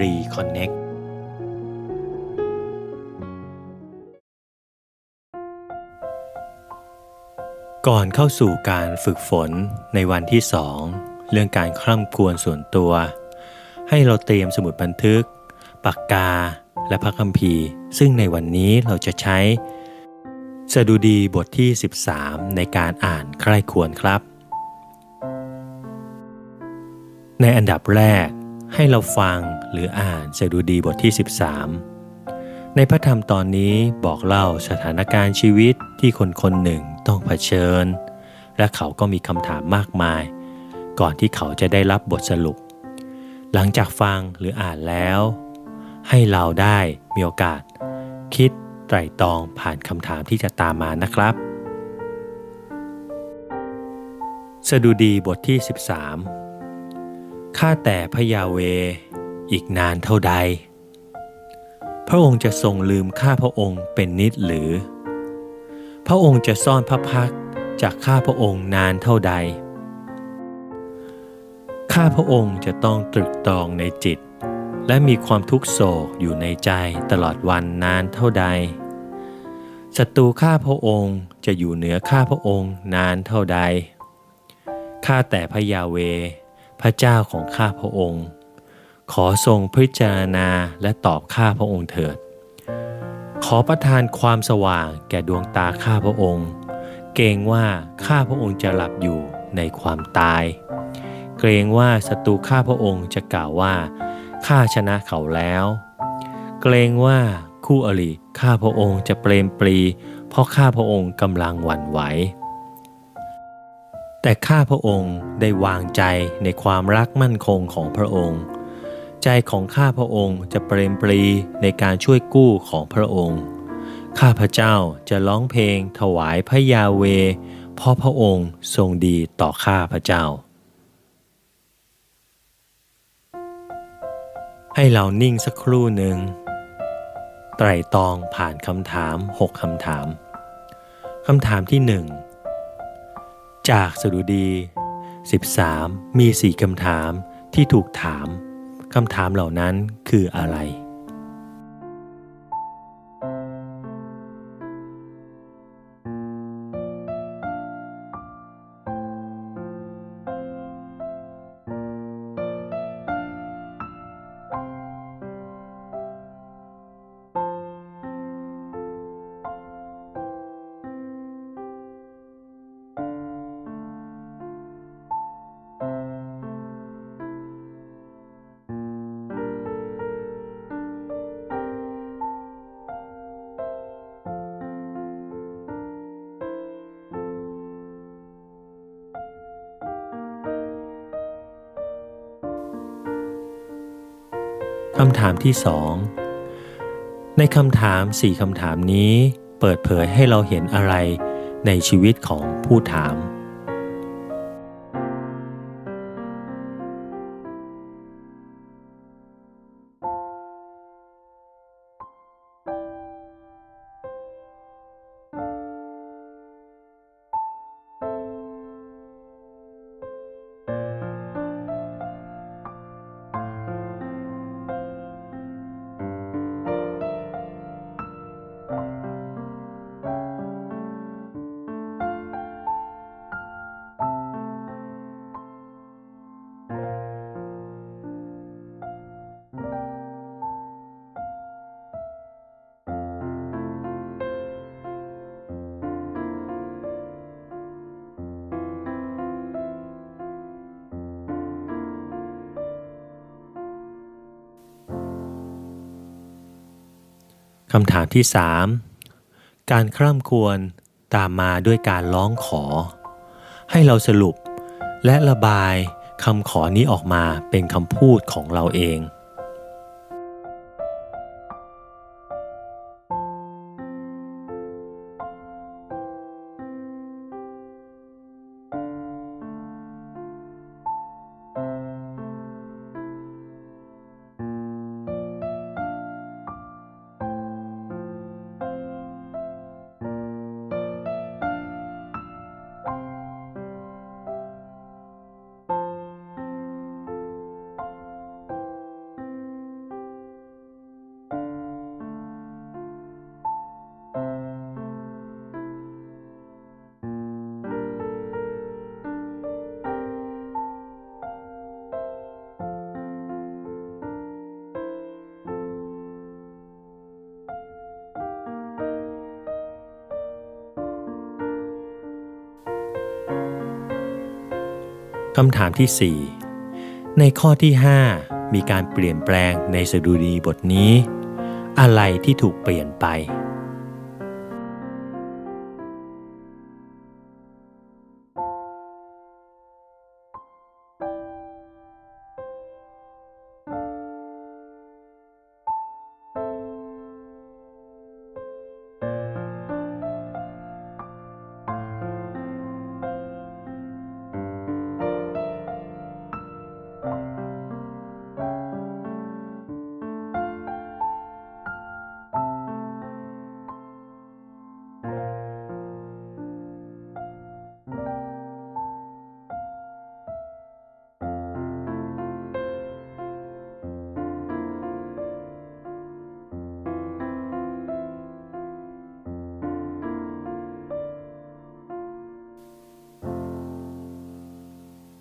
Reconnect ก่อนเข้าสู่การฝึกฝนในวันที่สองเรื่องการคร่ำครวญส่วนตัว ให้เราเตรียมสมุดบันทึก ปากกา และพระคัมภีร์ ซึ่งในวันนี้เราจะใช้ สดุดีบทที่ 13 ในการอ่านใคร่ควรครับ ในอันดับแรก ให้เราฟังหรืออ่านสดุดีบทที่ 13 ในพระธรรมตอนนี้บอกเล่าสถานการณ์ชีวิตที่คนคนหนึ่งต้องเผชิญ และเขาก็มีคำถามมากมาย ก่อนที่เขาจะได้รับบทสรุป หลังจากฟังหรืออ่านแล้ว ให้เราได้มีโอกาส คิดไตรตรองผ่านคำถามที่จะตามมานะครับ สดุดีบทที่ 13 ข้าแต่พระยาเว อีกนานเท่าใด พระองค์จะทรงลืมข้าพระองค์เป็นนิดหรือ พระองค์จะซ่อนพระพักจากข้าพระองค์นานเท่าใด ข้าพระองค์จะต้องตรึกตรองในจิต และมีความทุกโศกอยู่ในใจตลอดวันนานเท่าใดศัตรูข้าพระองค์จะอยู่เหนือข้าพระองค์นานเท่าใด ข้าแต่พระยาเว พระเจ้าของข้าพระองค์ ขอทรงพิจารณาและตอบข้าพระองค์เถิด ขอประทานความสว่างแก่ดวงตาข้าพระองค์ เกรงว่าข้าพระองค์จะหลับอยู่ในความตาย เกรงว่าศัตรูข้าพระองค์จะกล่าวว่าข้าชนะเขาแล้ว เกรงว่าคู่อริข้าพระองค์จะเปรมปรี เพราะข้าพระองค์กำลังหวั่นไหว แต่ข้าพระองค์ได้วางใจในความรักมั่นคงของพระองค์ ใจของข้าพระองค์จะเปรมปรีในการช่วยกู้ของพระองค์ ข้าพระเจ้าจะร้องเพลงถวายพระยาเว เพราะพระองค์ทรงดีต่อข้าพระเจ้า ให้เรานิ่งสักครู่หนึ่ง ไตรตองผ่านคำถามหกคำถามคำถามที่หนึ่ง จากสดุดี 13 มีสี่คำถามที่ถูกถาม คำถามเหล่านั้นคืออะไร คำถามที่สองในคำถามสี่คำถามนี้ เปิดเผยให้เราเห็นอะไรในชีวิตของผู้ถาม คำถามที่ 3 การคร่ำครวญตามมาด้วยการร้องขอ ให้เราสรุปและระบายคำขอนี้ออกมาเป็นคำพูดของเราเอง คำถามที่ 4 ในข้อที่ 5 มีการเปลี่ยนแปลงในสดุดีบทนี้ อะไรที่ถูกเปลี่ยนไป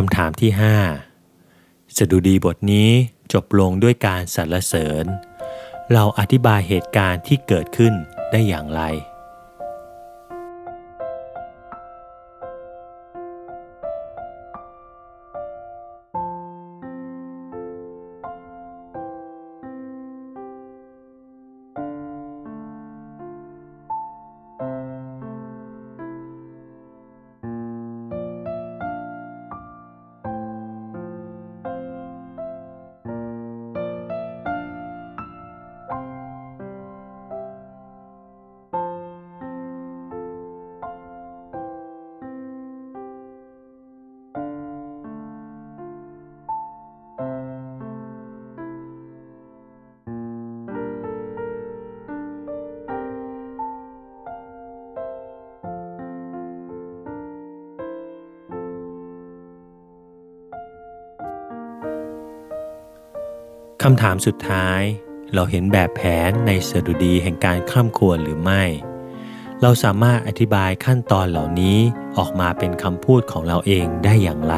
คำถามที่ 5 สดุดีบทนี้จบลงด้วยการสรรเสริญ เราอธิบายเหตุการณ์ที่เกิดขึ้นได้อย่างไร คำถามสุดท้าย เราเห็นแบบแผนในสดุดีแห่งการข้ามควรหรือไม่ เราสามารถอธิบายขั้นตอนเหล่านี้ออกมาเป็นคำพูดของเราเองได้อย่างไร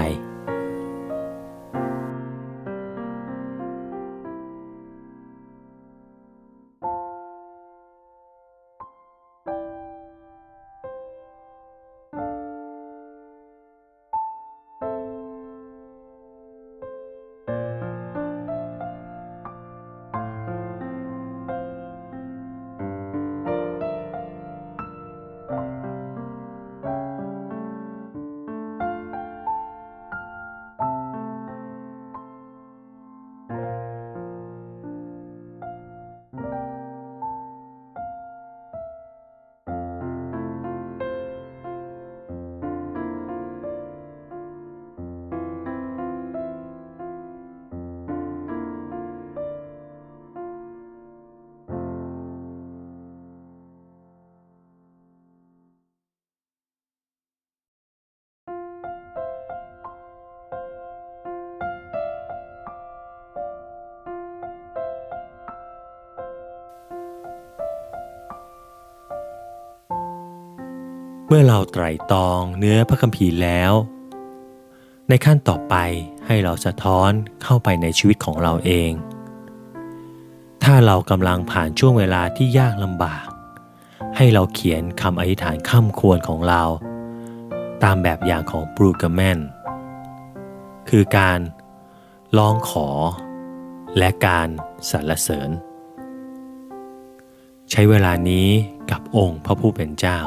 เมื่อเราไตรตรองเนื้อพระคัมภีร์แล้ว ในขั้นต่อไปให้เราสะท้อนเข้าไปในชีวิตของเราเอง ถ้าเรากำลังผ่านช่วงเวลาที่ยากลำบาก ให้เราเขียนคำอธิษฐานข้ามควรของเรา ตามแบบอย่างของบรูกแมนคือการลองขอ และการสรรเสริญ ใช้เวลานี้กับองค์พระผู้เป็นเจ้า